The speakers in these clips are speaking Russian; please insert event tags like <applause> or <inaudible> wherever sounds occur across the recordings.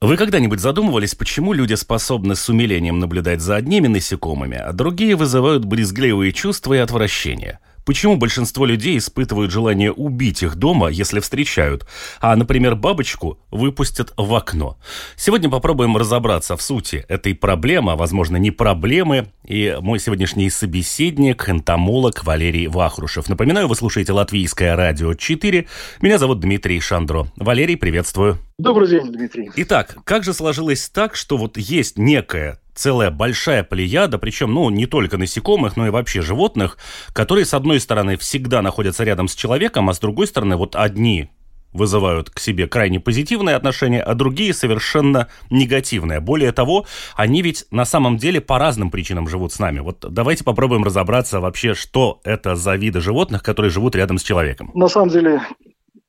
Вы когда-нибудь задумывались, почему люди способны с умилением наблюдать за одними насекомыми, а другие вызывают брезгливые чувства и отвращение? Почему большинство людей испытывают желание убить их дома, если встречают, а, например, бабочку выпустят в окно? Сегодня попробуем разобраться в сути этой проблемы, а, возможно, не проблемы, и мой сегодняшний собеседник, энтомолог Валерий Вахрушев. Напоминаю, вы слушаете Латвийское радио 4. Меня зовут Дмитрий Шандро. Валерий, приветствую. Добрый день, Дмитрий. Итак, как же сложилось так, что вот есть некая целая большая плеяда, причем, ну, не только насекомых, но и вообще животных, которые, с одной стороны, всегда находятся рядом с человеком, а с другой стороны, вот одни вызывают к себе крайне позитивное отношение, а другие совершенно негативное. Более того, они ведь на самом деле по разным причинам живут с нами. Вот давайте попробуем разобраться вообще, что это за виды животных, которые живут рядом с человеком. На самом деле,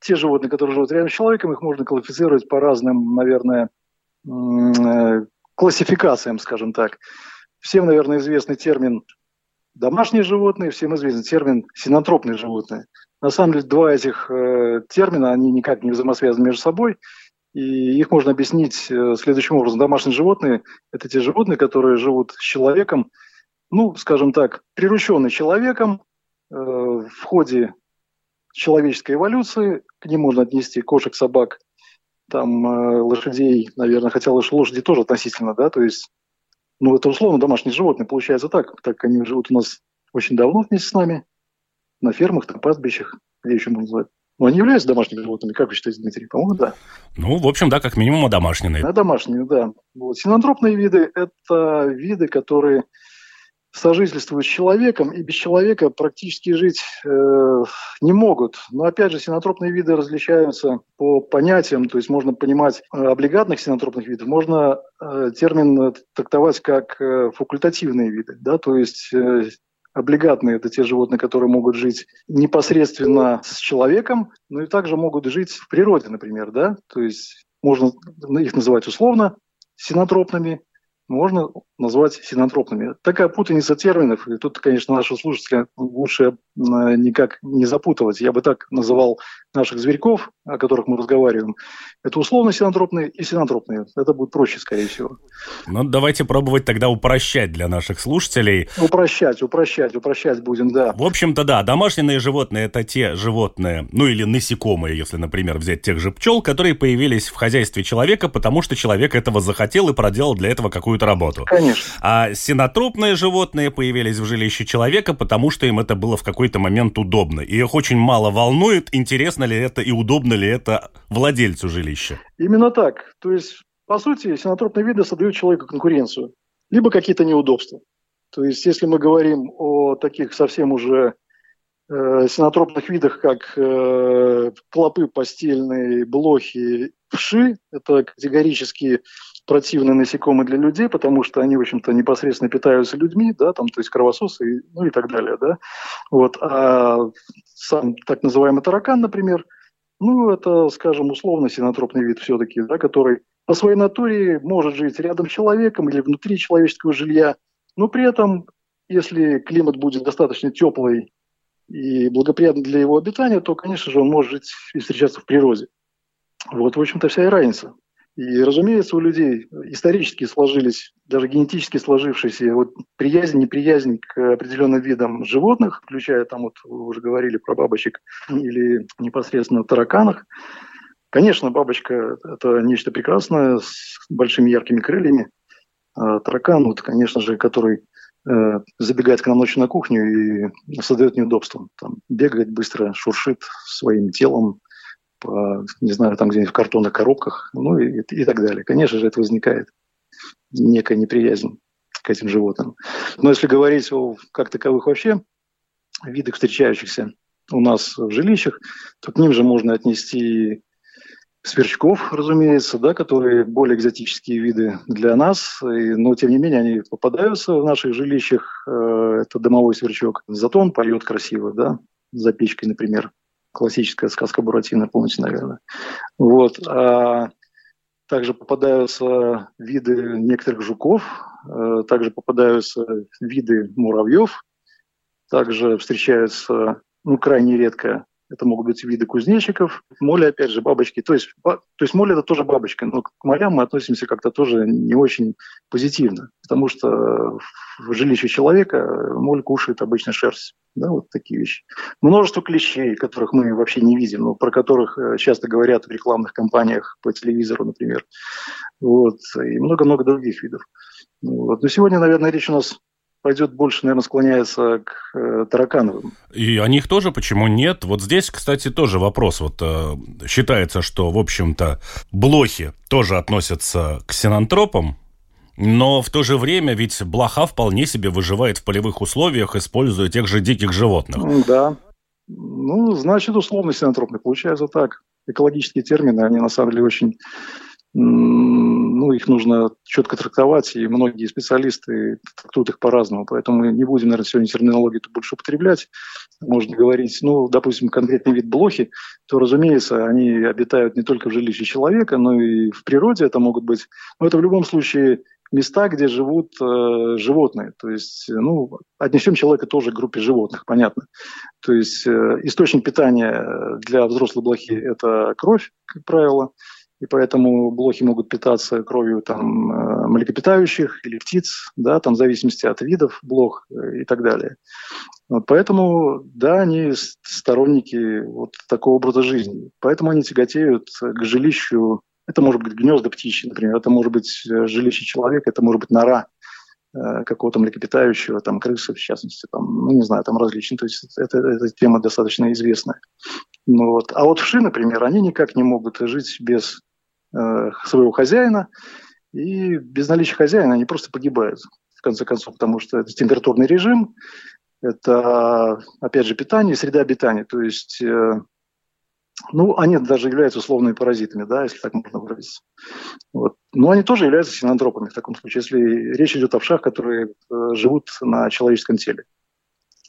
те животные, которые живут рядом с человеком, их можно классифицировать по разным, наверное, э, классификациям, скажем так. Всем, наверное, известный термин домашние животные, всем известный термин синантропные животные. На самом деле два этих э, термина, они никак не взаимосвязаны между собой, и их можно объяснить э, следующим образом. Домашние животные – это те животные, которые живут с человеком, ну, скажем так, прирученные человеком в ходе человеческой эволюции. К ним можно отнести кошек, собак, там э, лошадей, наверное, хотя лошади тоже относительно, да, то есть, ну, это условно домашние животные, получается так, так как они живут у нас очень давно вместе с нами, на фермах, на пастбищах, где еще можно назвать. Но они являются домашними животными, как вы считаете, Дмитрий? По-моему, да. Ну, в общем, да, как минимум домашние. Да, домашние, да. Вот. Синантропные виды – это виды, которые сожительствуют с человеком и без человека практически жить э, не могут. Но опять же, синотропные виды различаются по понятиям, то есть можно понимать э, облигатных синотропных видов, можно э, термин трактовать как э, факультативные виды, да, то есть э, облигатные – это те животные, которые могут жить непосредственно с человеком, но и также могут жить в природе, например, да, то есть можно их называть условно синотропными, можно назвать синантропными. Такая путаница терминов, и тут, конечно, наши слушатели лучше э, никак не запутывать. Я бы так называл наших зверьков, о которых мы разговариваем. Это условно синантропные и синантропные. Это будет проще, скорее всего. Ну, давайте пробовать тогда упрощать для наших слушателей. Упрощать, упрощать, упрощать будем, да. В общем-то, да, домашние животные – это те животные, ну или насекомые, если, например, взять тех же пчел, которые появились в хозяйстве человека, потому что человек этого захотел и проделал для этого какую-то работу. Конечно Конечно. А синотропные животные появились в жилище человека, потому что им это было в какой-то момент удобно. И их очень мало волнует, интересно ли это и удобно ли это владельцу жилища. Именно так. То есть, по сути, синотропные виды создают человеку конкуренцию, либо какие-то неудобства. То есть, если мы говорим о таких совсем уже э, синотропных видах, как э, клопы постельные, блохи, вши, это категорически противные насекомые для людей, потому что они, в общем-то, непосредственно питаются людьми, да, там, то есть кровососы, ну и так далее, да. Вот. А сам так называемый таракан, например, ну, это, скажем, условно синотропный вид все-таки, да, который по своей натуре может жить рядом с человеком или внутри человеческого жилья, но при этом, если климат будет достаточно теплый и благоприятный для его обитания, то, конечно же, он может жить и встречаться в природе. Вот, в общем-то, вся и разница. И, разумеется, у людей исторически сложились, даже генетически сложившиеся вот приязнь, неприязнь к определенным видам животных, включая там вот вы уже говорили про бабочек или непосредственно тараканах. Конечно, бабочка – это нечто прекрасное с большими яркими крыльями. А таракан, вот, конечно же, который э, забегает к нам ночью на кухню и создает неудобства. Там бегает быстро, шуршит своим телом, не знаю, там где-нибудь в картонных коробках, ну и, и так далее. Конечно же, это возникает некая неприязнь к этим животным. Но если говорить о как таковых вообще видах, встречающихся у нас в жилищах, то к ним же можно отнести сверчков, разумеется, да, которые более экзотические виды для нас, и, но тем не менее они попадаются в наших жилищах. Э, это домовой сверчок. Зато он поет красиво, да, за печкой, например. Классическая сказка Буратино, помните, наверное. Вот. А также попадаются виды некоторых жуков, э, также попадаются виды муравьев, также встречаются, ну, крайне редко это могут быть виды кузнечиков, моли, опять же, бабочки. То есть, то есть моли – это тоже бабочка, но к молям мы относимся как-то тоже не очень позитивно, потому что в жилище человека моль кушает обычно шерсть. Да, вот такие вещи. Множество клещей, которых мы вообще не видим, но про которых э, часто говорят в рекламных кампаниях по телевизору, например. Вот, и много-много других видов. Вот. Но сегодня, наверное, речь у нас пойдет больше, наверное, склоняется к э, таракановым. И о них тоже почему нет? Вот здесь, кстати, тоже вопрос. Вот э, считается, что, в общем-то, блохи тоже относятся к синантропам, но в то же время ведь блоха вполне себе выживает в полевых условиях, используя тех же диких животных. Да. Ну, значит, условно синантропный. Получается так. Экологические термины, они на самом деле очень ну, их нужно четко трактовать, и многие специалисты трактуют их по-разному, поэтому мы не будем, наверное, сегодня терминологию больше употреблять. Можно говорить, ну, допустим, конкретный вид блохи, то, разумеется, они обитают не только в жилище человека, но и в природе это могут быть. Но это в любом случае места, где живут э, животные. То есть, ну, отнесем человека тоже к группе животных, понятно. То есть э, источник питания для взрослой блохи – это кровь, как правило – и поэтому блохи могут питаться кровью там, э, млекопитающих или птиц, да, там, в зависимости от видов блох э, и так далее. Вот поэтому, да, они сторонники вот такого образа жизни. Поэтому они тяготеют к жилищу. Это может быть гнезда птичьи, например, это может быть э, жилище человека, это может быть нора какого-то млекопитающего, там, крысы, в частности, там, ну, не знаю, там различные. То есть это, эта тема достаточно известная. Ну, вот. А вот вши, например, они никак не могут жить без Э, своего хозяина, и без наличия хозяина они просто погибают, в конце концов, потому что это температурный режим, это, опять же, питание, среда обитания, то есть, э, ну, они даже являются условными паразитами, да, если так можно выразиться. Вот. Но они тоже являются синантропами в таком случае, если речь идет о вшах, которые э, живут на человеческом теле.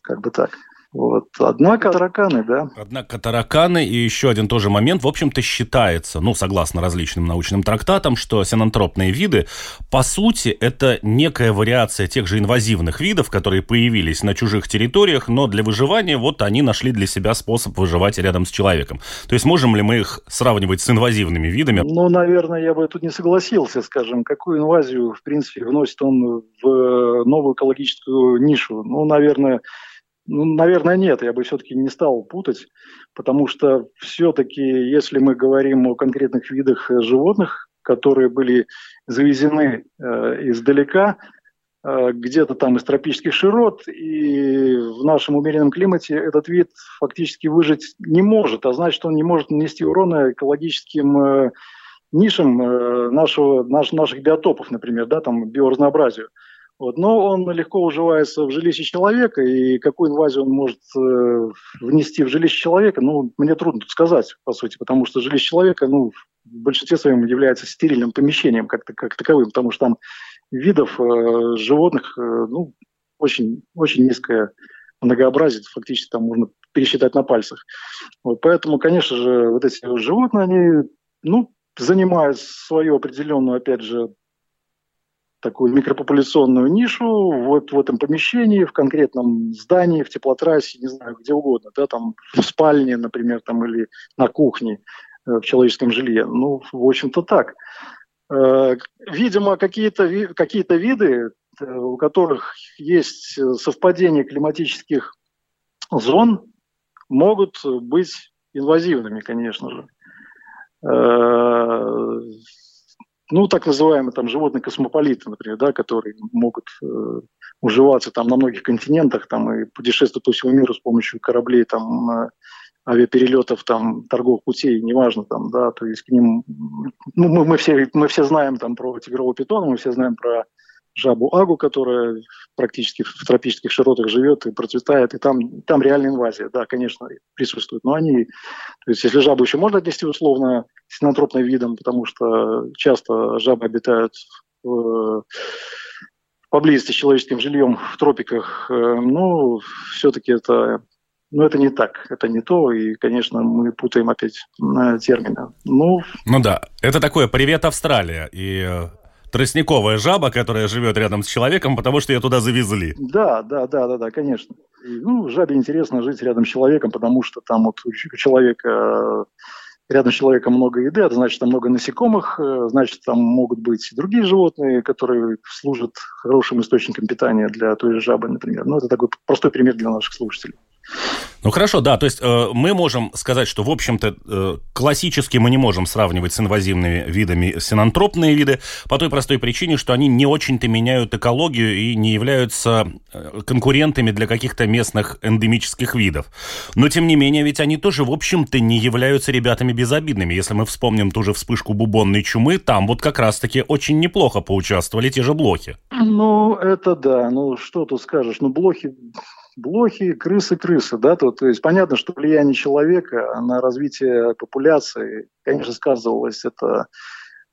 Как бы так. Вот. Однако тараканы, да. Однако тараканы и еще один тоже момент, в общем-то, считается, ну, согласно различным научным трактатам, что синантропные виды, по сути, это некая вариация тех же инвазивных видов, которые появились на чужих территориях, но для выживания вот они нашли для себя способ выживать рядом с человеком. То есть можем ли мы их сравнивать с инвазивными видами? Ну, наверное, я бы тут не согласился, скажем, какую инвазию, в принципе, вносит он в новую экологическую нишу. Ну, наверное, ну, наверное, нет, я бы все-таки не стал путать, потому что все-таки, если мы говорим о конкретных видах э, животных, которые были завезены э, издалека, э, где-то там из тропических широт, и в нашем умеренном климате этот вид фактически выжить не может, а значит, он не может нанести урона экологическим э, нишам э, нашего, наш, наших биотопов, например, да, там, биоразнообразию. Вот. Но он легко уживается в жилище человека, и какую инвазию он может э, внести в жилище человека, ну, мне трудно тут сказать, по сути, потому что жилище человека, ну, в большинстве своем является стерильным помещением как, как таковым, потому что там видов э, животных, э, ну, очень, очень низкое многообразие, фактически там можно пересчитать на пальцах. Вот, поэтому, конечно же, вот эти животные, они, ну, занимают свою определенную, опять же, такую микропопуляционную нишу вот в этом помещении, в конкретном здании, в теплотрассе, не знаю, где угодно, да, там в спальне, например, там или на кухне э, в человеческом жилье. Ну, в общем-то так. Э, видимо, какие-то какие виды, э, у которых есть совпадение климатических зон, могут быть инвазивными, конечно же ну, так называемые там животные космополиты, например, да, которые могут э, уживаться там на многих континентах там и путешествовать по всему миру с помощью кораблей там э, авиаперелетов, там, торговых путей, неважно, там, да, то есть к ним, ну, мы, мы, все, мы все знаем там про тигрового питона, мы все знаем про жабу Агу, которая практически в тропических широтах живет и процветает, и там, там реальная инвазия, да, конечно, присутствует. Но они, то есть если жабу еще можно отнести условно синантропным видом, потому что часто жабы обитают в, поблизости с человеческим жильем в тропиках, э, ну, все-таки это но это не так, это не то, и, конечно, мы путаем опять э, термины. Ну, ну да, это такое «Привет, Австралия», и э, тростниковая жаба, которая живет рядом с человеком, потому что ее туда завезли. Да, да, да, да, да, конечно. И, ну, жабе интересно жить рядом с человеком, потому что там вот у человека рядом с человеком много еды, это значит, там много насекомых, э, значит, там могут быть и другие животные, которые служат хорошим источником питания для той же жабы, например. Ну, это такой простой пример для наших слушателей. Ну хорошо, да, то есть э, мы можем сказать, что, в общем-то, э, классически мы не можем сравнивать с инвазивными видами синантропные виды по той простой причине, что они не очень-то меняют экологию и не являются э, конкурентами для каких-то местных эндемических видов. Но, тем не менее, ведь они тоже, в общем-то, не являются ребятами безобидными. Если мы вспомним ту же вспышку бубонной чумы, там вот как раз-таки очень неплохо поучаствовали те же блохи. Ну, это да. Ну, что тут скажешь? Ну, блохи блохи, крысы, крысы, да, то, то есть понятно, что влияние человека на развитие популяции, конечно, сказывалось это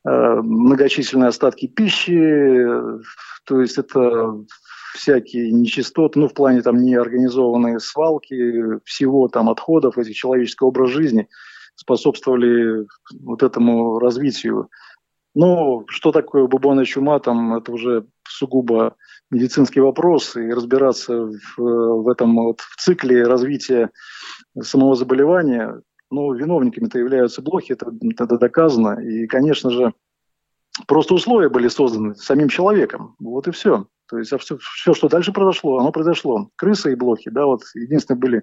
э, многочисленные остатки пищи, то есть это всякие нечистоты, ну, в плане там неорганизованные свалки, всего там отходов, этих человеческого образа жизни способствовали вот этому развитию. Но что такое бубонная чума, там это уже сугубо медицинский вопрос и разбираться в, в этом вот в цикле развития самого заболевания. Ну, виновниками-то являются блохи, это, это доказано. И, конечно же, просто условия были созданы самим человеком. Вот и все. То есть а все, все, что дальше произошло, оно произошло. Крысы и блохи, да, вот единственные были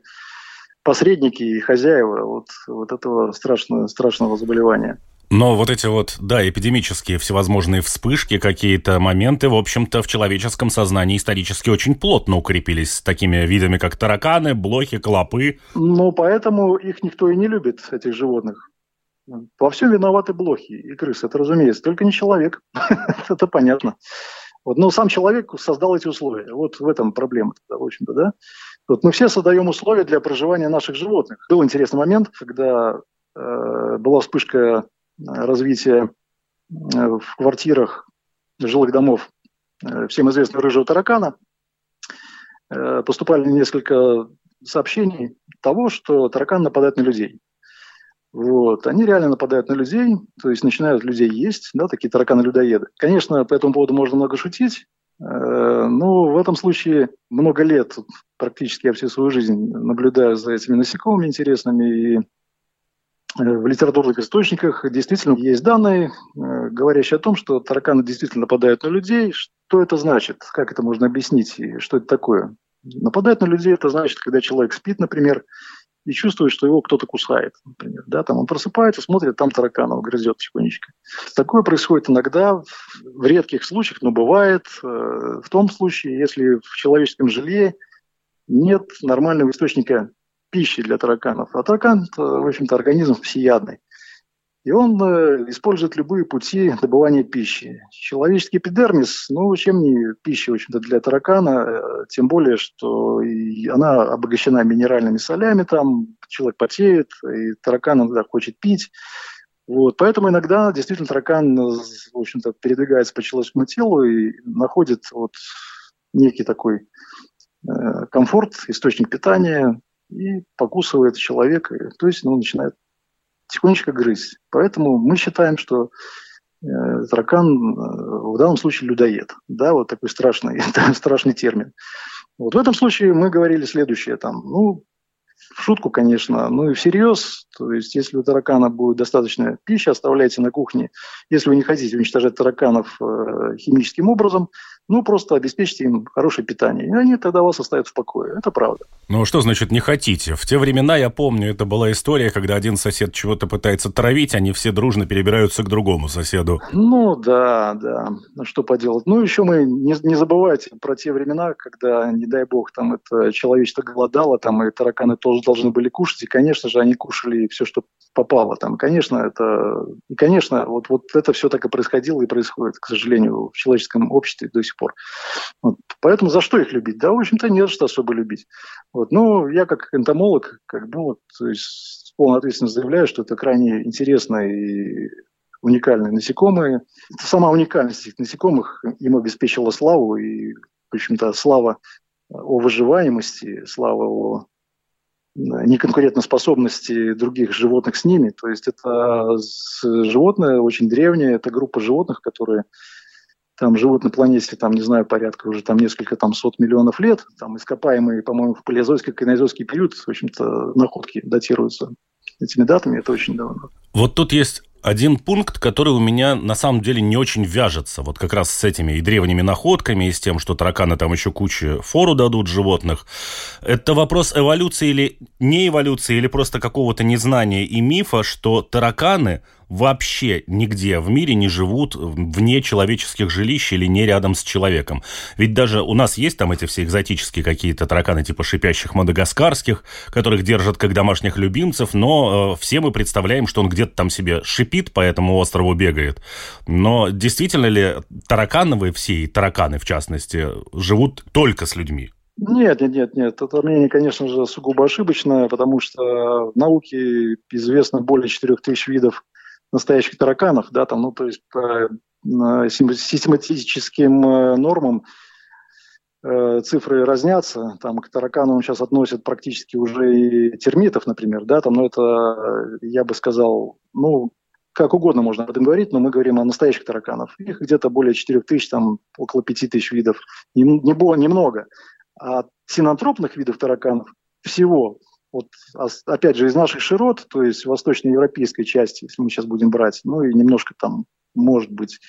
посредники и хозяева вот, вот этого страшного, страшного заболевания. Но вот эти вот, да, эпидемические всевозможные вспышки, какие-то моменты, в общем-то, в человеческом сознании исторически очень плотно укрепились с такими видами, как тараканы, блохи, клопы. Ну, поэтому их никто и не любит, этих животных. Во всем виноваты блохи и крысы, это разумеется, только не человек. <laughs> это понятно. Вот, но сам человек создал эти условия. Вот в этом проблема, в общем-то, да. Вот мы все создаем условия для проживания наших животных. Был интересный момент, когда э, была вспышка развития э, в квартирах жилых домов э, всем известного рыжего таракана, э, поступали несколько сообщений того, что таракан нападает на людей. Вот. Они реально нападают на людей, то есть начинают людей есть, да, такие тараканы-людоеды. Конечно, по этому поводу можно много шутить, но в этом случае много лет, практически я всю свою жизнь наблюдаю за этими насекомыми интересными и в литературных источниках действительно есть данные, э, говорящие о том, что тараканы действительно нападают на людей. Что это значит? Как это можно объяснить? И что это такое? Нападать на людей – это значит, когда человек спит, например, и чувствует, что его кто-то кусает, например. Да, там он просыпается, смотрит, там тараканов грызет тихонечко. Такое происходит иногда, в редких случаях, но бывает. Э, в том случае, если в человеческом жилье нет нормального источника пищи для тараканов. А таракан, в общем-то, организм всеядный. И он э, использует любые пути добывания пищи. Человеческий эпидермис, ну, чем не пища, в общем-то, для таракана, э, тем более, что она обогащена минеральными солями, там человек потеет, и таракан иногда хочет пить. Вот, поэтому иногда действительно таракан, в общем-то, передвигается по человеческому телу и находит вот некий такой э, комфорт, источник питания, и покусывает человека, то есть ну, начинает тихонечко грызть. Поэтому мы считаем, что э, таракан э, в данном случае людоед. Да, вот такой страшный, <laughs> страшный термин. Вот в этом случае мы говорили следующее. Там, ну, в шутку, конечно, ну и всерьез. То есть, если у таракана будет достаточно пищи, оставляйте на кухне. Если вы не хотите уничтожать тараканов э, химическим образом, ну, просто обеспечьте им хорошее питание. И они тогда вас оставят в покое. Это правда. Ну, что значит не хотите? В те времена, я помню, это была история, когда один сосед чего-то пытается травить, они все дружно перебираются к другому соседу. Ну, да, да. Ну, что поделать. Ну, еще мы не, не забывайте про те времена, когда, не дай бог, там это человечество голодало, там и тараканы тоже должны были кушать. И, конечно же, они кушали все, что попало. Там, конечно, это... И, конечно, вот, вот это все так и происходило и происходит, к сожалению, в человеческом обществе до сих сих пор. Вот. Поэтому за что их любить? Да, в общем-то, не за что особо любить. Вот. Ну, я как энтомолог, как бы, вот, с полной ответственностью заявляю, что это крайне интересно и уникальные насекомые. Сама уникальность этих насекомых им обеспечила славу, и, в общем-то, слава о выживаемости, слава о неконкурентоспособности других животных с ними. То есть это животное очень древнее, это группа животных, которые там живут на планете, там, не знаю, порядка уже там несколько там сот миллионов лет, там ископаемые, по-моему, в палеозойский, кайнозойский период, в общем-то, находки датируются этими датами, это очень давно. Вот тут есть один пункт, который у меня на самом деле не очень вяжется. Вот как раз с этими и древними находками, и с тем, что тараканы там еще кучу фору дадут животных. Это вопрос эволюции или не эволюции, или просто какого-то незнания и мифа, что тараканы вообще нигде в мире не живут вне человеческих жилищ или не рядом с человеком. Ведь даже у нас есть там эти все экзотические какие-то тараканы типа шипящих мадагаскарских, которых держат как домашних любимцев, но э, все мы представляем, что он где-то там себе шипит по этому острову бегает. Но действительно ли таракановые все, и тараканы в частности, живут только с людьми? Нет, нет, нет, нет. Это мнение, конечно же, сугубо ошибочное, потому что в науке известно более 4000 видов настоящих тараканах, да, там, ну, то есть по систематическим э, нормам э, цифры разнятся. Там к тараканам сейчас относят практически уже и термитов, например, да, там, ну, это, я бы сказал, ну, как угодно можно об этом говорить, но мы говорим о настоящих тараканах. Их где-то более 4 тысяч, там около 5 тысяч видов. Не, не было немного. А синантропных видов тараканов всего вот, опять же, из наших широт, то есть восточноевропейской части, если мы сейчас будем брать, ну и немножко там, может быть,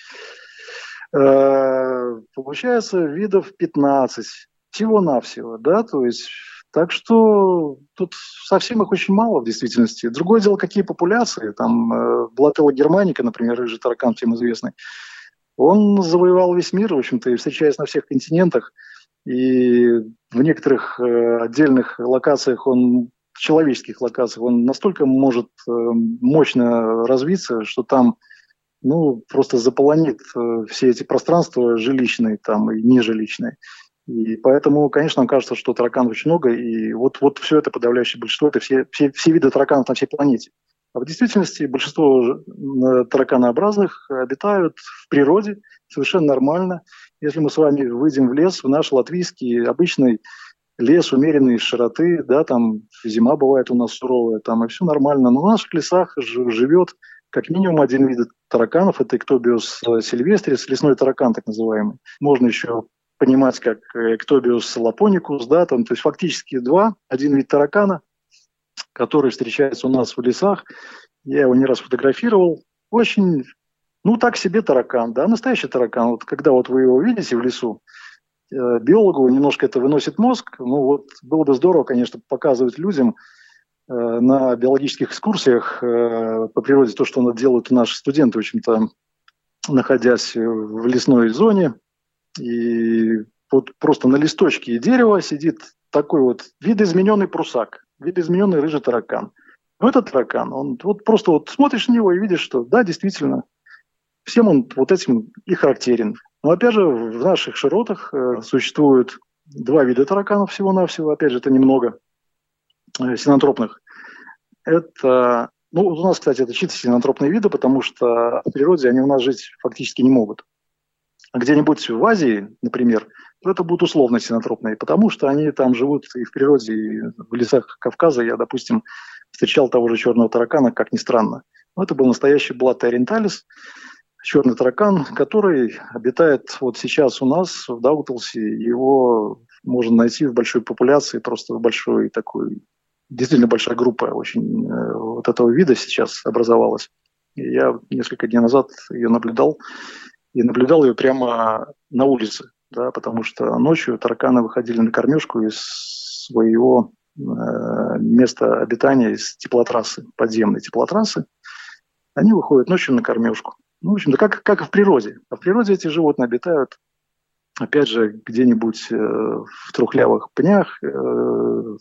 э, получается видов 15, всего-навсего, да, то есть так что тут совсем их очень мало в действительности. Другое дело, какие популяции. Там э, Блателла германика, например, рыжий таракан всем известный, он завоевал весь мир, в общем-то, и встречаясь на всех континентах. И в некоторых э, отдельных локациях он человеческих локациях, он настолько может э, мощно развиться, что там ну, просто заполонит э, все эти пространства жилищные там и нежилищные. И поэтому, конечно, нам кажется, что тараканов очень много, и вот, вот все это подавляющее большинство, это все, все, все виды тараканов на всей планете. А в действительности большинство э, тараканообразных обитают в природе совершенно нормально. Если мы с вами выйдем в лес, в наш латвийский обычный лес умеренной широты, да, там зима бывает у нас суровая, там и все нормально. Но в наших лесах живет как минимум один вид тараканов, это Эктобиус сильвестрис, лесной таракан так называемый. Можно еще понимать как Эктобиус лапоникус, да, там, то есть фактически два, один вид таракана, который встречается у нас в лесах. Я его не раз фотографировал. Очень, ну так себе таракан, да, настоящий таракан. Вот когда вот вы его видите в лесу, Э, биологу немножко это выносит мозг. Ну вот было бы здорово, конечно, показывать людям э, на биологических экскурсиях э, по природе то, что делают наши студенты, в общем-то, находясь в лесной зоне. И вот просто на листочке дерева сидит такой вот видоизмененный прусак, видоизмененный рыжий таракан. Ну, этот таракан, он вот просто вот смотришь на него и видишь, что да, действительно, всем он вот этим и характерен. Но опять же, в наших широтах э, существует два вида тараканов всего-навсего. Опять же, это немного э, синантропных. Это, ну, у нас, кстати, это чисто синантропные виды, потому что в природе они у нас жить фактически не могут. А где-нибудь в Азии, например, то это будут условно синантропные, потому что они там живут и в природе, и в лесах Кавказа. Я, допустим, встречал того же черного таракана, как ни странно. Но это был настоящий блатт ориенталис черный таракан, который обитает вот сейчас у нас в Даутлсе. Его можно найти в большой популяции, просто в большой такой, действительно большая группа очень э, вот этого вида сейчас образовалась. Я несколько дней назад ее наблюдал, и наблюдал ее прямо на улице, да, потому что ночью тараканы выходили на кормежку из своего э, места обитания, из теплотрассы, подземной теплотрассы. Они выходят ночью на кормежку. Ну, в общем, да как, как и в природе. А в природе эти животные обитают, опять же, где-нибудь э, в трухлявых пнях, э, в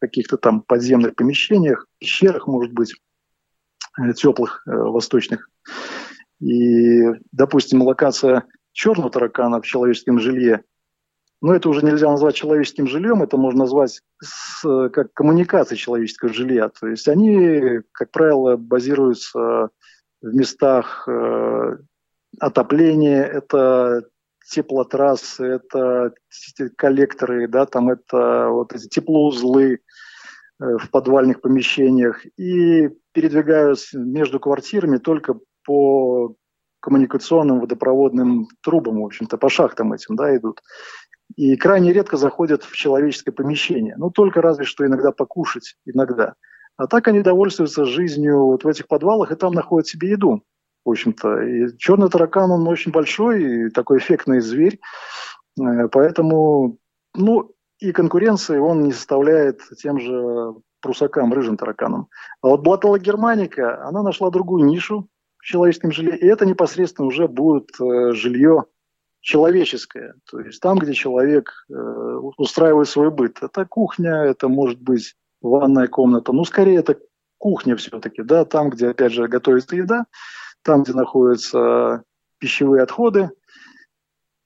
каких-то там подземных помещениях, пещерах, может быть, э, теплых, э, восточных. И, допустим, локация черного таракана в человеческом жилье, но это уже нельзя назвать человеческим жильем, это можно назвать с, как коммуникацией человеческого жилья. То есть они, как правило, базируются в местах э, отопления, это теплотрассы, это коллекторы, да, там это вот эти теплоузлы э, в подвальных помещениях и передвигаются между квартирами только по коммуникационным водопроводным трубам, в общем-то, по шахтам этим, да, идут. И крайне редко заходят в человеческое помещение. Ну, только разве что иногда покушать, иногда. А так они довольствуются жизнью вот в этих подвалах и там находят себе еду в общем-то. И черный таракан, он очень большой и такой эффектный зверь. Э, поэтому, ну, и конкуренции он не составляет тем же прусакам, рыжим тараканам. А вот Блатала германика, она нашла другую нишу в человеческом жилье, и это непосредственно уже будет э, жилье человеческое, то есть там, где человек э, устраивает свой быт. Это кухня, это может быть ванная комната, ну, скорее это кухня все-таки, да, там, где, опять же, готовится еда, там, где находятся пищевые отходы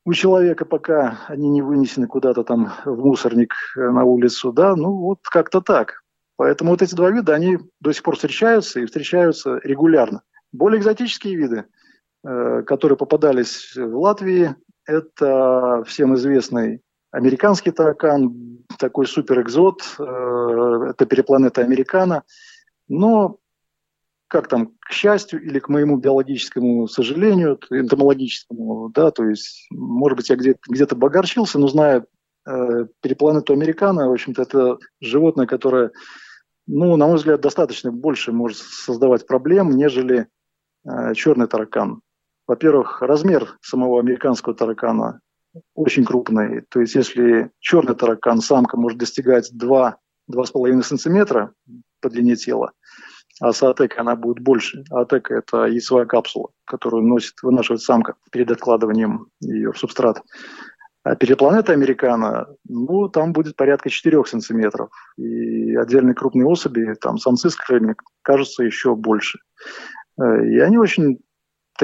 у человека, пока они не вынесены куда-то там в мусорник э, на улицу, да, ну вот как-то так. Поэтому вот эти два вида, они до сих пор встречаются и встречаются регулярно. Более экзотические виды, э, которые попадались в Латвии, это всем известный американский таракан, такой суперэкзот, э, это перепланета Американа. Но как там, к счастью или к моему биологическому сожалению, энтомологическому, да, то есть, может быть, я где-то, где-то богорчился, но зная э, перепланету американо, в общем-то, это животное, которое, ну, на мой взгляд, достаточно больше может создавать проблем, нежели э, черный таракан. Во-первых, размер самого американского таракана очень крупный. То есть, если черный таракан, самка может достигать 2-2,5 сантиметра по длине тела, а саатека она будет больше. Атека – это яйцевая капсула, которую носит, вынашивает самка перед откладыванием ее в субстрат. А перепланета американо, ну, там будет порядка 4 сантиметров. И отдельные крупные особи, там самцы с крыльями, кажутся еще больше. Э, и они очень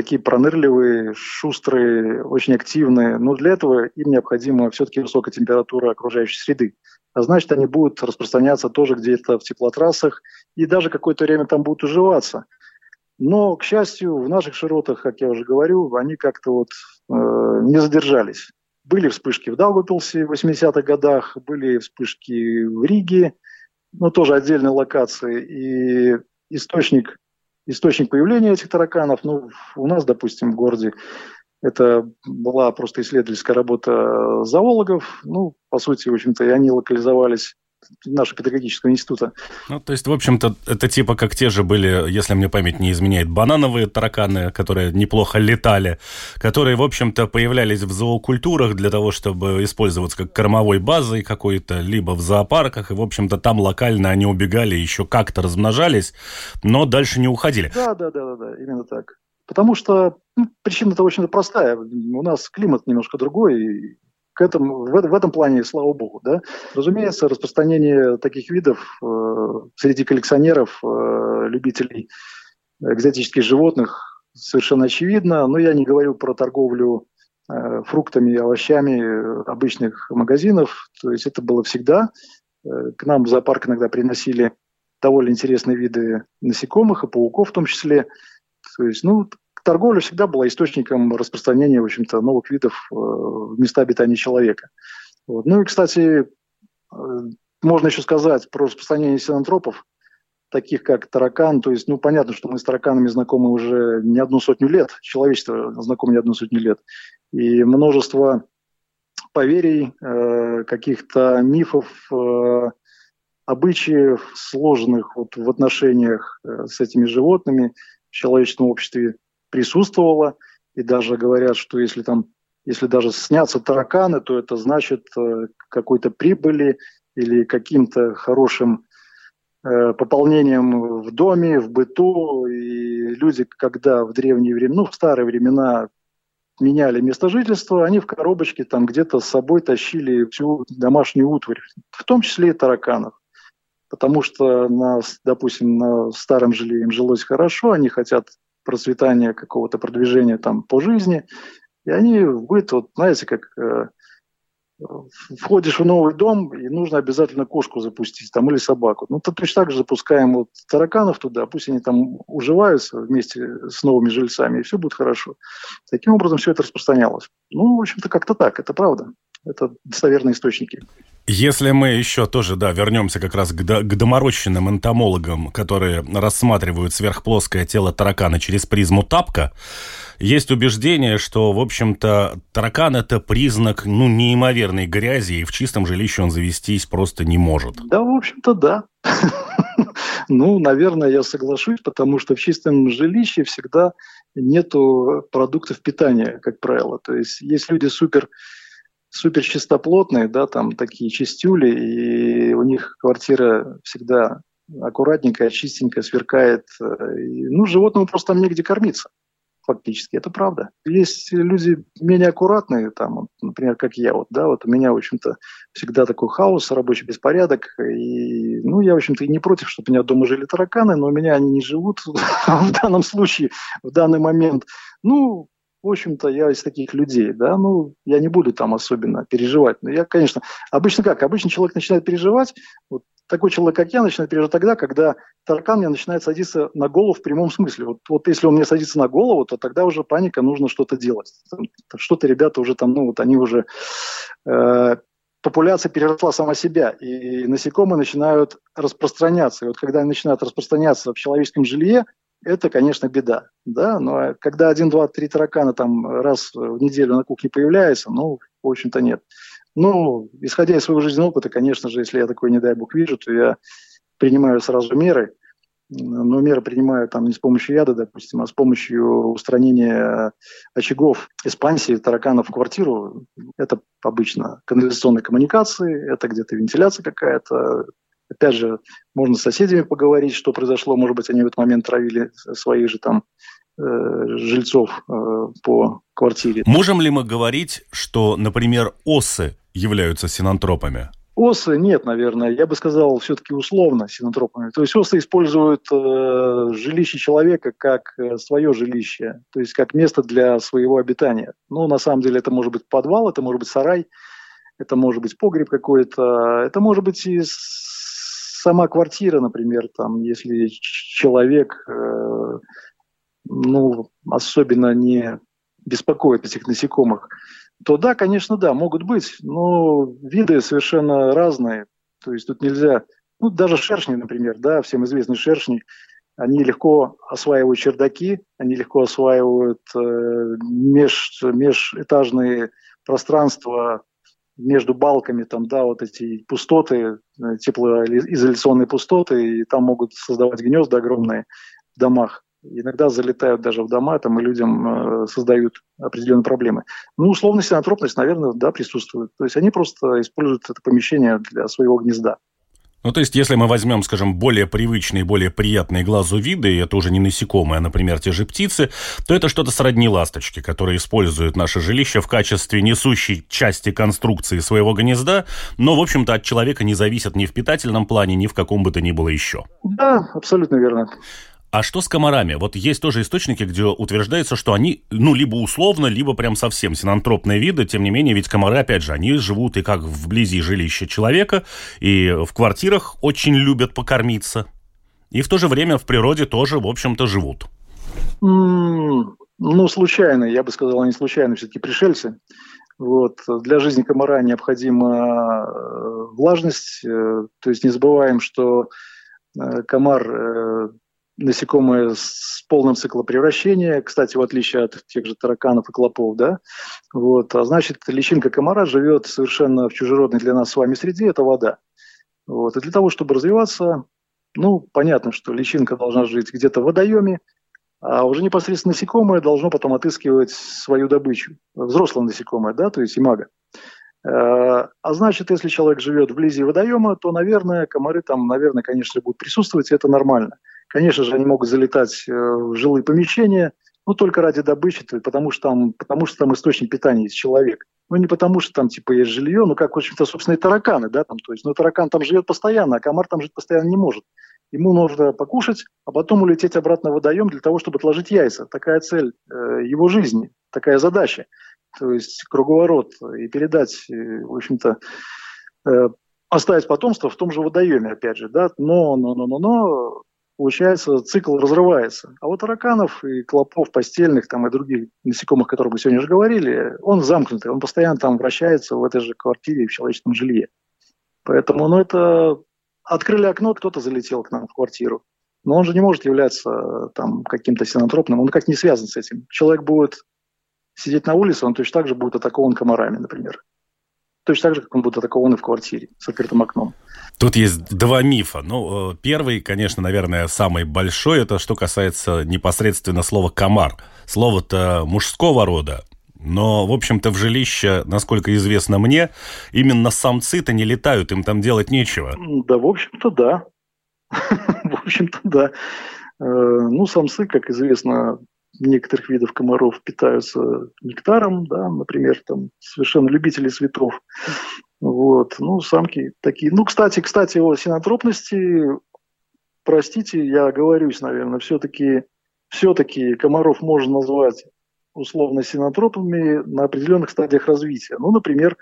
такие пронырливые, шустрые, очень активные. Но для этого им необходима все-таки высокая температура окружающей среды а значит, они будут распространяться тоже где-то в теплотрассах и даже какое-то время там будут уживаться. Но, к счастью, в наших широтах, как я уже говорю, они как-то вот э, не задержались. Были вспышки в Даугавпилсе в 80-х годах, были вспышки в Риге, но тоже отдельные локации. И источник, источник появления этих тараканов, ну, у нас, допустим, в городе это была просто исследовательская работа зоологов. Ну, по сути, в общем-то, и они локализовались нашего педагогического института. Ну, то есть, в общем-то, это типа как те же были, если мне память не изменяет, банановые тараканы, которые неплохо летали, которые, в общем-то, появлялись в зоокультурах для того, чтобы использоваться как кормовой базой какой-то, либо в зоопарках, и, в общем-то, там локально они убегали, еще как-то размножались, но дальше не уходили. Да, да, да, да, да именно так. Потому что ну, причина-то очень простая. У нас климат немножко другой, к этому, в, в этом плане, слава богу, да. Разумеется, распространение таких видов э, среди коллекционеров, э, любителей экзотических животных совершенно очевидно, но я не говорю про торговлю э, фруктами и овощами обычных магазинов, то есть это было всегда. Э, к нам в зоопарк иногда приносили довольно интересные виды насекомых и пауков в том числе. То есть, ну, торговля всегда была источником распространения, в общем-то, новых видов э, в места обитания человека. Вот. Ну и, кстати, э, можно еще сказать про распространение синантропов, таких как таракан. То есть, ну, понятно, что мы с тараканами знакомы уже не одну сотню лет, человечество знакомо не одну сотню лет. И множество поверий, э, каких-то мифов, обычаев, сложных вот в отношениях с этими животными – в человеческом обществе присутствовала. И даже говорят, что если там, если даже снятся тараканы, то это значит э, какой-то прибыли или каким-то хорошим э, пополнением в доме, в быту. И люди, когда в древние времена, ну, в старые времена меняли место жительства, они в коробочке там где-то с собой тащили всю домашнюю утварь, в том числе и тараканов потому что, на, допустим, на старом жилье им жилось хорошо, они хотят процветания какого-то продвижения там по жизни, И они быт, вот, знаете, как э, входишь в новый дом, и нужно обязательно кошку запустить там или собаку. Ну, то точно так же запускаем вот тараканов туда, пусть они там уживаются вместе с новыми жильцами, и все будет хорошо. Таким образом все это распространялось. Ну, в общем-то, как-то так, это правда. Это достоверные источники. Если мы еще тоже, да, вернемся как раз к, до, к доморощенным энтомологам, которые рассматривают сверхплоское тело таракана через призму тапка, есть убеждение, что, в общем-то, таракан – это признак, ну, неимоверной грязи, и в чистом жилище он завестись просто не может. Да, в общем-то, да. <laughs> Ну, наверное, я соглашусь, потому что в чистом жилище всегда нету продуктов питания, как правило. То есть есть люди супер супер чистоплотные, да, там такие чистюли, и у них квартира всегда аккуратненькая, чистенькая, сверкает. И, ну, животному просто там негде кормиться фактически. Это правда. Есть люди менее аккуратные, там, например, как я. Вот, да, вот у меня, в общем-то, всегда такой хаос, рабочий беспорядок. И, ну, я, в общем-то, и не против, чтобы у меня дома жили тараканы, но у меня они не живут <laughs> в данном случае, в данный момент. Ну, в общем-то, я из таких людей, да, ну, я не буду там особенно переживать. Но я, конечно, обычно как? Обычно человек начинает переживать, вот такой человек, как я, начинает переживать тогда, когда таракан мне начинает садиться на голову в прямом смысле. Вот, вот если он мне садится на голову, то тогда уже паника, нужно что-то делать. Что-то ребята уже там, ну, вот они уже... Э, популяция переросла сама себя, и насекомые начинают распространяться. И вот когда они начинают распространяться в человеческом жилье, это, конечно, беда. Да? Но когда один, два, три таракана там раз в неделю на кухне появляется, ну, в общем-то, нет. Ну, исходя из своего жизненного опыта, конечно же, если я такой, не дай бог, вижу, то я принимаю сразу меры. Но меры принимаю там не с помощью яда, допустим, а с помощью устранения очагов экспансии тараканов в квартиру. Это обычно канализационные коммуникации, это где-то вентиляция какая-то, Опять же, можно с соседями поговорить, что произошло. Может быть, они в этот момент травили своих же там э, жильцов э, по квартире. Можем ли мы говорить, что, например, осы являются синантропами? Осы нет, наверное. Я бы сказал, все-таки условно синантропами. То есть осы используют э, жилище человека как э, свое жилище, то есть как место для своего обитания. Ну, на самом деле, это может быть подвал, это может быть сарай, это может быть погреб какой-то, это может быть и сама квартира, например, там, если человек, э, ну, особенно не беспокоит этих насекомых, то да, конечно, да, могут быть, но виды совершенно разные. То есть тут нельзя, ну, даже шершни, например, да, всем известные шершни, они легко осваивают чердаки, они легко осваивают э, меж, межэтажные пространства между балками, там, да, вот эти пустоты, э, теплоизоляционные пустоты, и там могут создавать гнезда огромные в домах. Иногда залетают даже в дома, там, и людям э, создают определенные проблемы. Ну, условность и антропность, наверное, да, присутствует. То есть они просто используют это помещение для своего гнезда. Ну, то есть, если мы возьмем, скажем, более привычные, более приятные глазу виды, это уже не насекомые, а, например, те же птицы, то это что-то сродни ласточки, которые используют наше жилище в качестве несущей части конструкции своего гнезда, но, в общем-то, от человека не зависят ни в питательном плане, ни в каком бы то ни было еще. Да, абсолютно верно. А что с комарами? Вот есть тоже источники, где утверждается, что они, ну, либо условно, либо прям совсем синантропные виды. Тем не менее, ведь комары, опять же, они живут и как вблизи жилища человека, и в квартирах очень любят покормиться. И в то же время в природе тоже, в общем-то, живут. Ну, случайно, я бы сказал, они случайно все-таки пришельцы. Вот. Для жизни комара необходима э, влажность, э, то есть не забываем, что э, комар насекомые с полным циклопревращения, кстати, в отличие от тех же тараканов и клопов, да, вот, а значит, личинка комара живет совершенно в чужеродной для нас с вами среде, это вода. Вот, и для того, чтобы развиваться, ну, понятно, что личинка должна жить где-то в водоеме, а уже непосредственно насекомое должно потом отыскивать свою добычу. Взрослое насекомое, да, то есть имага. Э, а значит, если человек живет вблизи водоема, то, наверное, комары там, наверное, конечно, будут присутствовать, и это нормально. Конечно же, они могут залетать э, в жилые помещения, ну, только ради добычи, потому что там, потому что там источник питания есть человек. Ну, не потому что там, типа, есть жилье, ну, как, в общем-то, собственно, и тараканы, да, там, то есть, ну, таракан там живет постоянно, а комар там жить постоянно не может. Ему нужно покушать, а потом улететь обратно в водоем для того, чтобы отложить яйца. Такая цель э, его жизни, такая задача. То есть круговорот, и передать, э, в общем-то, э, оставить потомство в том же водоеме, опять же, да, но, но, но, но, но, получается, цикл разрывается. А вот тараканов и клопов постельных там и других насекомых, о которых мы сегодня уже говорили, он замкнутый, он постоянно там вращается в этой же квартире в человеческом жилье. Поэтому, ну, это открыли окно, кто-то залетел к нам в квартиру. Но он же не может являться там каким-то синантропным, он как не связан с этим. Человек будет сидеть на улице, он точно так же будет атакован комарами, например. Точно так же, как он будет атакован и в квартире с открытым окном. Тут есть два мифа. Ну, э, первый, конечно, наверное, самый большой, это что касается непосредственно слова «комар». Слово-то мужского рода, но, в общем-то, в жилище, насколько известно мне, именно самцы-то не летают, им там делать нечего. Да, в общем-то, да. <laughs> В общем-то, да. Э, ну, самцы, как известно, некоторых видов комаров питаются нектаром, да, например, там совершенно любители цветов. Вот. Ну, самки такие. Ну, кстати, кстати, о синотропности, простите, я оговорюсь, наверное, все-таки все-таки комаров можно назвать условно синотропами на определенных стадиях развития. Ну, например,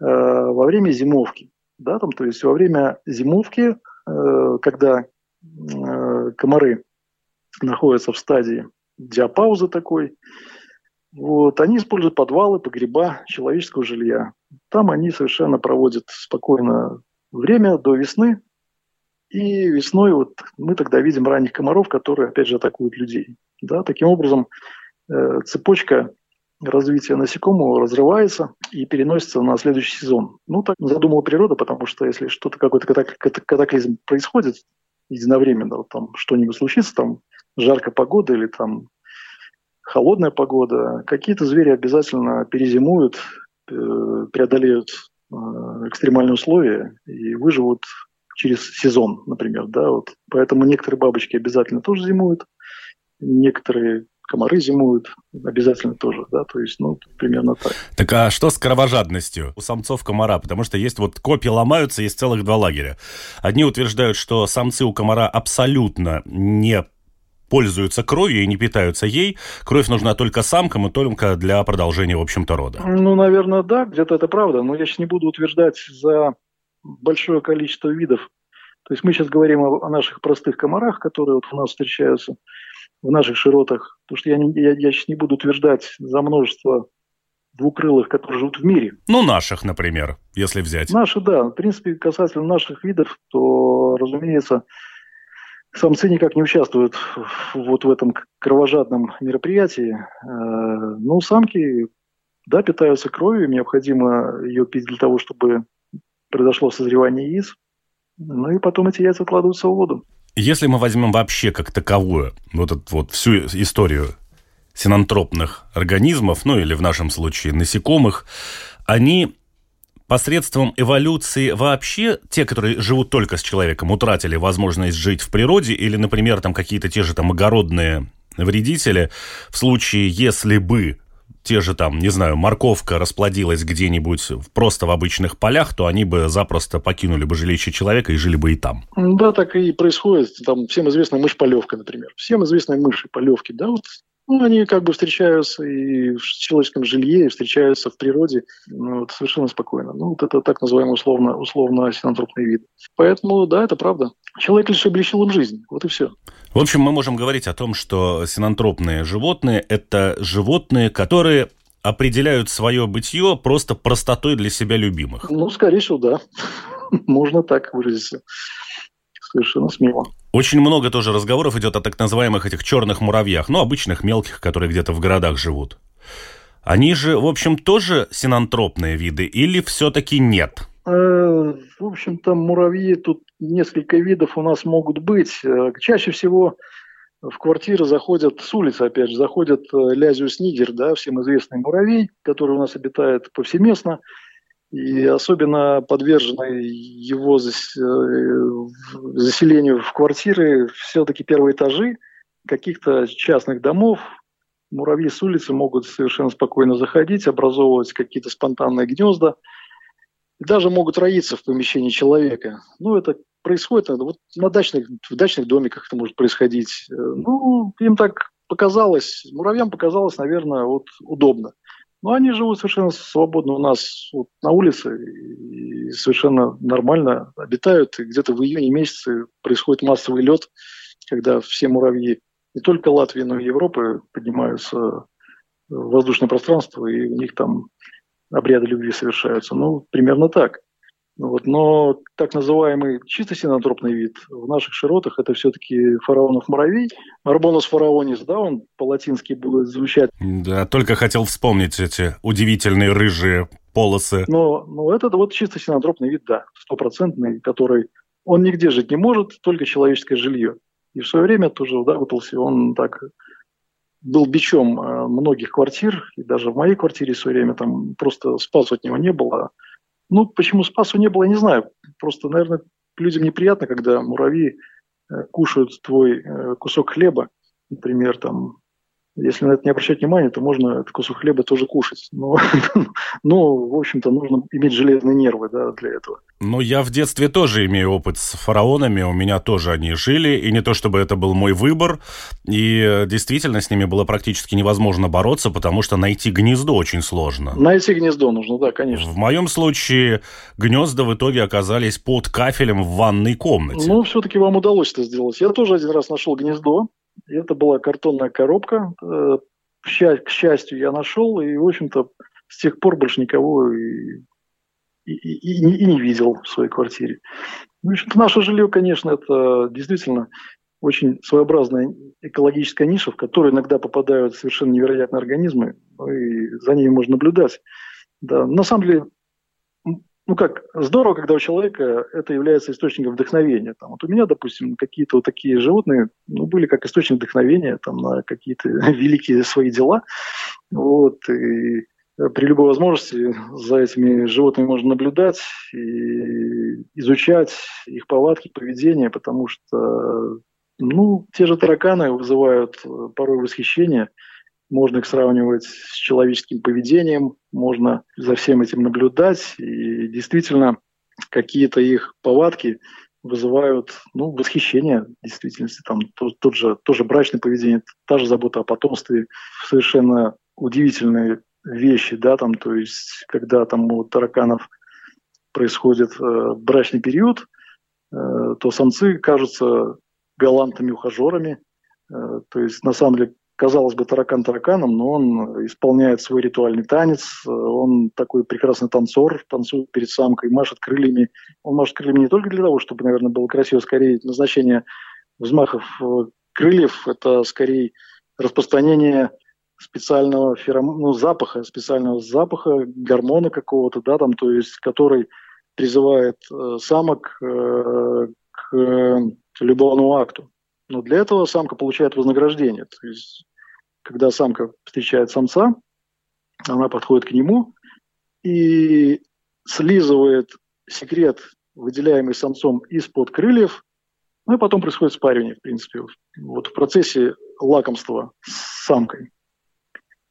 э, во время зимовки. Да, там, то есть во время зимовки, э, когда э, комары находятся в стадии диапаузы такой, вот, они используют подвалы, погреба человеческого жилья. Там они совершенно проводят спокойно время до весны. И весной вот мы тогда видим ранних комаров, которые, опять же, атакуют людей. Да, таким образом, э, цепочка развития насекомого разрывается и переносится на следующий сезон. Ну, так задумала природа, потому что если что-то, какой-то катаклизм происходит единовременно, вот там что-нибудь случится, там жаркая погода или там холодная погода, какие-то звери обязательно перезимуют, э, преодолеют э, экстремальные условия и выживут через сезон, например, да, вот. Поэтому некоторые бабочки обязательно тоже зимуют, некоторые комары зимуют обязательно тоже, да, то есть, ну, примерно так. Так а что с кровожадностью у самцов комара? Потому что есть вот копья ломаются, есть целых два лагеря. Одни утверждают, что самцы у комара абсолютно не пользуются кровью и не питаются ей. Кровь нужна только самкам и только для продолжения, в общем-то, рода. Ну, наверное, да, где-то это правда. Но я сейчас не буду утверждать за большое количество видов. То есть мы сейчас говорим о, о наших простых комарах, которые вот у нас встречаются в наших широтах. Потому что я, не, я, я сейчас не буду утверждать за множество двукрылых, которые живут в мире. Ну, наших, например, если взять. Наши, да. В принципе, касательно наших видов, то, разумеется, Самцы никак не участвуют вот в этом кровожадном мероприятии. Э, ну, самки, да, питаются кровью, необходимо ее пить для того, чтобы произошло созревание яиц. Ну и потом эти яйца откладываются в воду. Если мы возьмем вообще как таковую вот эту вот всю историю синантропных организмов, ну или в нашем случае насекомых, они посредством эволюции вообще те, которые живут только с человеком, утратили возможность жить в природе, или, например, там какие-то те же там огородные вредители, в случае, если бы те же там, не знаю, морковка расплодилась где-нибудь просто в обычных полях, то они бы запросто покинули бы жилище человека и жили бы и там. Да, так и происходит. Там всем известная мышь-полевка, например. Всем известные мыши-полевки, да, вот ну, они как бы встречаются и в человеческом жилье, и встречаются в природе ну, вот, совершенно спокойно. Ну, вот это так называемый условно, условно синантропный вид. Поэтому, да, это правда. Человек лишь облегчил им жизнь. Вот и все. В общем, мы можем говорить о том, что синантропные животные – это животные, которые определяют свое бытие просто простотой для себя любимых. Ну, скорее всего, да. <laughs> Можно так выразиться совершенно смело. Очень много тоже разговоров идет о так называемых этих черных муравьях, ну, обычных мелких, которые где-то в городах живут. Они же, в общем, тоже синантропные виды или все-таки нет? Э, в общем-то, муравьи тут несколько видов у нас могут быть. Э, чаще всего в квартиры заходят с улицы, опять же, заходят э, лязиус нигер, да, всем известный муравей, который у нас обитает повсеместно и особенно подвержены его э, заселению в квартиры все-таки первые этажи каких-то частных домов. Муравьи с улицы могут совершенно спокойно заходить, образовывать какие-то спонтанные гнезда, и даже могут роиться в помещении человека. Ну, это происходит вот на дачных, в дачных домиках это может происходить. Ну, им так показалось, муравьям показалось, наверное, вот удобно. Но они живут совершенно свободно у нас вот, на улице и совершенно нормально обитают. И где-то в июне месяце происходит массовый лед, когда все муравьи не только Латвии, но и Европы поднимаются в воздушное пространство, и у них там обряды любви совершаются. Ну, примерно так. Вот. Но так называемый чисто синантропный вид в наших широтах это все-таки фараонов муравей. Арбонус фараонис, да, он по-латински будет звучать. Да, только хотел вспомнить эти удивительные рыжие полосы. Но, но это вот чисто синантропный вид, да, стопроцентный, который он нигде жить не может, только человеческое жилье. И в свое время тоже выдавался он так был бичом э, многих квартир, и даже в моей квартире в свое время там просто спасу от него не было. Ну, почему спасу не было, я не знаю. Просто, наверное, людям неприятно, когда муравьи э, кушают твой э, кусок хлеба, например, там если на это не обращать внимания, то можно этот кусок хлеба тоже кушать. Но, <laughs> но в общем-то, нужно иметь железные нервы да, для этого. Ну, я в детстве тоже имею опыт с фараонами, у меня тоже они жили, и не то чтобы это был мой выбор, и действительно с ними было практически невозможно бороться, потому что найти гнездо очень сложно. Найти гнездо нужно, да, конечно. В моем случае гнезда в итоге оказались под кафелем в ванной комнате. Ну, все-таки вам удалось это сделать. Я тоже один раз нашел гнездо, это была картонная коробка. Э, к счастью, я нашел, и, в общем-то, с тех пор больше никого и, и, и, и не видел в своей квартире. В общем-то, наше жилье, конечно, это действительно очень своеобразная экологическая ниша, в которую иногда попадают совершенно невероятные организмы, и за ними можно наблюдать. Да. На самом деле, ну как, здорово, когда у человека это является источником вдохновения. Там, вот у меня, допустим, какие-то вот такие животные ну, были как источник вдохновения там, на какие-то <laughs> великие свои дела. Вот, и при любой возможности за этими животными можно наблюдать и изучать их повадки, поведение, потому что ну, те же тараканы вызывают порой восхищение – можно их сравнивать с человеческим поведением, можно за всем этим наблюдать, и действительно какие-то их повадки вызывают ну, восхищение действительности. Там тот, тот же, тоже брачное поведение, та же забота о потомстве, совершенно удивительные вещи, да, там, то есть, когда там у тараканов происходит э, брачный период, э, то самцы кажутся галантными ухажерами, э, то есть, на самом деле, казалось бы, таракан тараканом, но он исполняет свой ритуальный танец, он такой прекрасный танцор, танцует перед самкой, машет крыльями. Он машет крыльями не только для того, чтобы, наверное, было красиво, скорее назначение взмахов э, крыльев, это скорее распространение специального фером... ну, запаха, специального запаха, гормона какого-то, да, там, то есть, который призывает э, самок э, к э, любовному акту. Но для этого самка получает вознаграждение. То есть когда самка встречает самца, она подходит к нему и слизывает секрет, выделяемый самцом из-под крыльев, ну и потом происходит спаривание, в принципе, вот в процессе лакомства с самкой.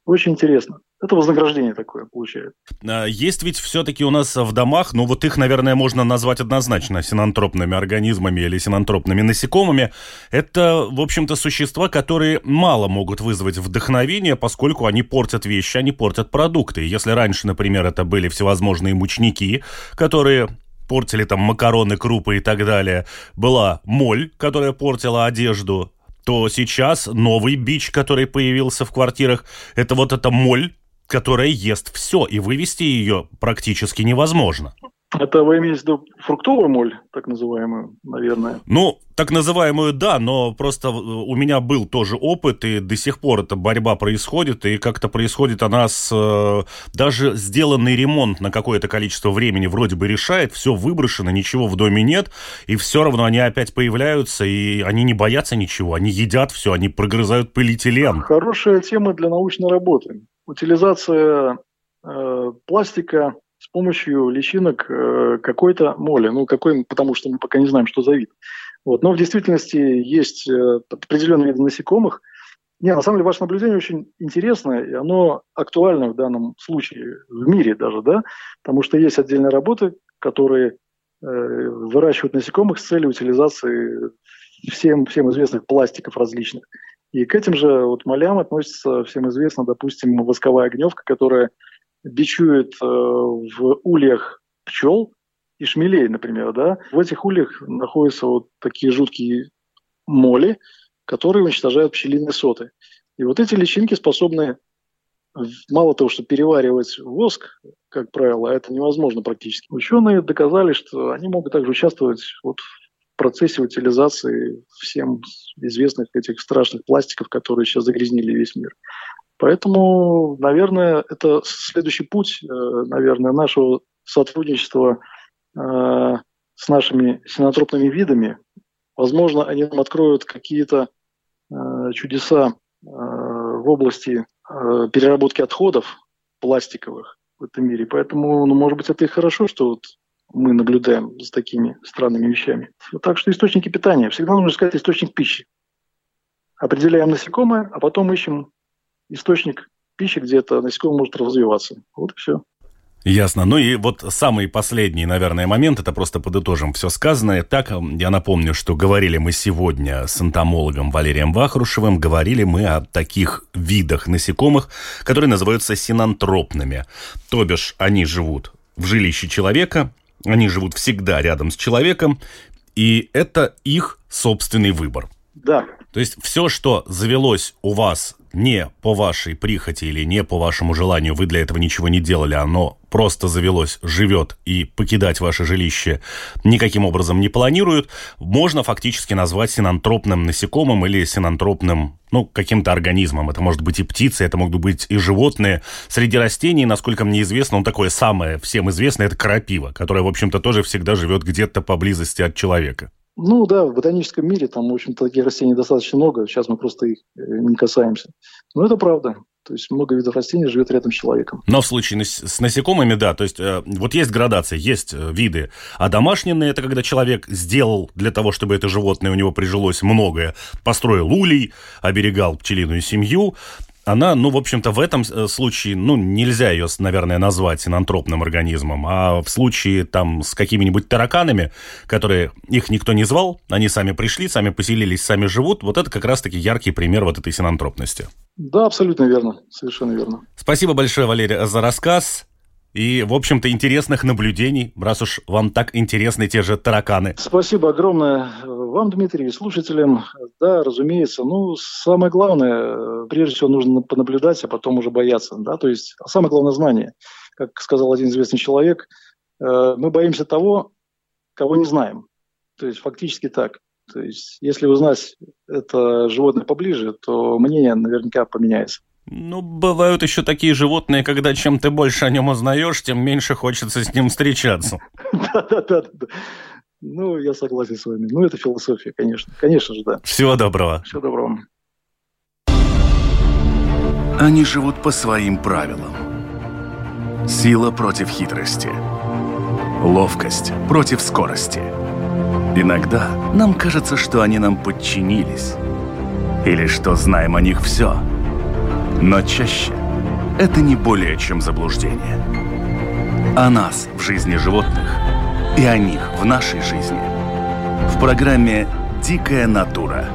Очень интересно. Это вознаграждение такое получает. А, есть ведь все-таки у нас в домах, ну вот их, наверное, можно назвать однозначно синантропными организмами или синантропными насекомыми. Это, в общем-то, существа, которые мало могут вызвать вдохновение, поскольку они портят вещи, они портят продукты. Если раньше, например, это были всевозможные мучники, которые портили там макароны, крупы и так далее, была моль, которая портила одежду, то сейчас новый бич, который появился в квартирах, это вот эта моль, которая ест все, и вывести ее практически невозможно. Это вы имеете в виду фруктовую моль, так называемую, наверное? Ну, так называемую, да, но просто у меня был тоже опыт, и до сих пор эта борьба происходит, и как-то происходит она с... Э, даже сделанный ремонт на какое-то количество времени вроде бы решает, все выброшено, ничего в доме нет, и все равно они опять появляются, и они не боятся ничего, они едят все, они прогрызают полиэтилен. Хорошая тема для научной работы утилизация э, пластика помощью личинок э, какой-то моли. Ну, какой, потому что мы пока не знаем, что за вид. Вот. Но в действительности есть э, определенные виды насекомых. Не, на самом деле, ваше наблюдение очень интересное, и оно актуально в данном случае, в мире даже, да, потому что есть отдельные работы, которые э, выращивают насекомых с целью утилизации всем, всем известных пластиков различных. И к этим же вот молям относится, всем известно, допустим, восковая огневка, которая бичует э, в ульях пчел и шмелей, например. Да? В этих ульях находятся вот такие жуткие моли, которые уничтожают пчелиные соты. И вот эти личинки способны мало того, что переваривать воск, как правило, это невозможно практически. Ученые доказали, что они могут также участвовать вот в процессе утилизации всем известных этих страшных пластиков, которые сейчас загрязнили весь мир. Поэтому, наверное, это следующий путь, э, наверное, нашего сотрудничества э, с нашими синотропными видами. Возможно, они нам откроют какие-то э, чудеса в области переработки отходов пластиковых в этом мире. Поэтому, ну, может быть, это и хорошо, что вот мы наблюдаем за такими странными вещами. Так что источники питания. Всегда нужно искать источник пищи. Определяем насекомое, а потом ищем источник пищи, где это насекомое может развиваться. Вот и все. Ясно. Ну и вот самый последний, наверное, момент, это просто подытожим все сказанное. Так, я напомню, что говорили мы сегодня с энтомологом Валерием Вахрушевым, говорили мы о таких видах насекомых, которые называются синантропными. То бишь, они живут в жилище человека, они живут всегда рядом с человеком, и это их собственный выбор. Да. То есть все, что завелось у вас не по вашей прихоти или не по вашему желанию, вы для этого ничего не делали, оно просто завелось, живет и покидать ваше жилище никаким образом не планируют, можно фактически назвать синантропным насекомым или синантропным, ну, каким-то организмом. Это может быть и птицы, это могут быть и животные. Среди растений, насколько мне известно, он такое самое всем известное, это крапива, которая, в общем-то, тоже всегда живет где-то поблизости от человека. Ну да, в ботаническом мире там, в общем-то, таких растений достаточно много. Сейчас мы просто их э, не касаемся. Но это правда. То есть много видов растений живет рядом с человеком. Но в случае с насекомыми, да, то есть э, вот есть градация, есть э, виды. А домашние это когда человек сделал для того, чтобы это животное у него прижилось многое, построил улей, оберегал пчелиную семью, она, ну, в общем-то, в этом э, случае, ну, нельзя ее, наверное, назвать синантропным организмом, а в случае там с какими-нибудь тараканами, которые их никто не звал, они сами пришли, сами поселились, сами живут, вот это как раз-таки яркий пример вот этой синантропности. Да, абсолютно верно, совершенно верно. Спасибо большое, Валерий, за рассказ. И, в общем-то, интересных наблюдений, раз уж вам так интересны те же тараканы. Спасибо огромное вам, Дмитрий, слушателям. Да, разумеется. Ну, самое главное, прежде всего, нужно понаблюдать, а потом уже бояться. Да? То есть, самое главное – знание. Как сказал один известный человек, э, мы боимся того, кого не знаем. То есть, фактически так. То есть, если узнать это животное поближе, то мнение наверняка поменяется. Ну, бывают еще такие животные, когда чем ты больше о нем узнаешь, тем меньше хочется с ним встречаться. Да-да-да. Ну, я согласен с вами. Ну, это философия, конечно. Конечно же, да. Всего доброго. Всего доброго. Они живут по своим правилам. Сила против хитрости. Ловкость против скорости. Иногда нам кажется, что они нам подчинились. Или что знаем о них все – но чаще это не более чем заблуждение. О нас в жизни животных и о них в нашей жизни. В программе «Дикая натура»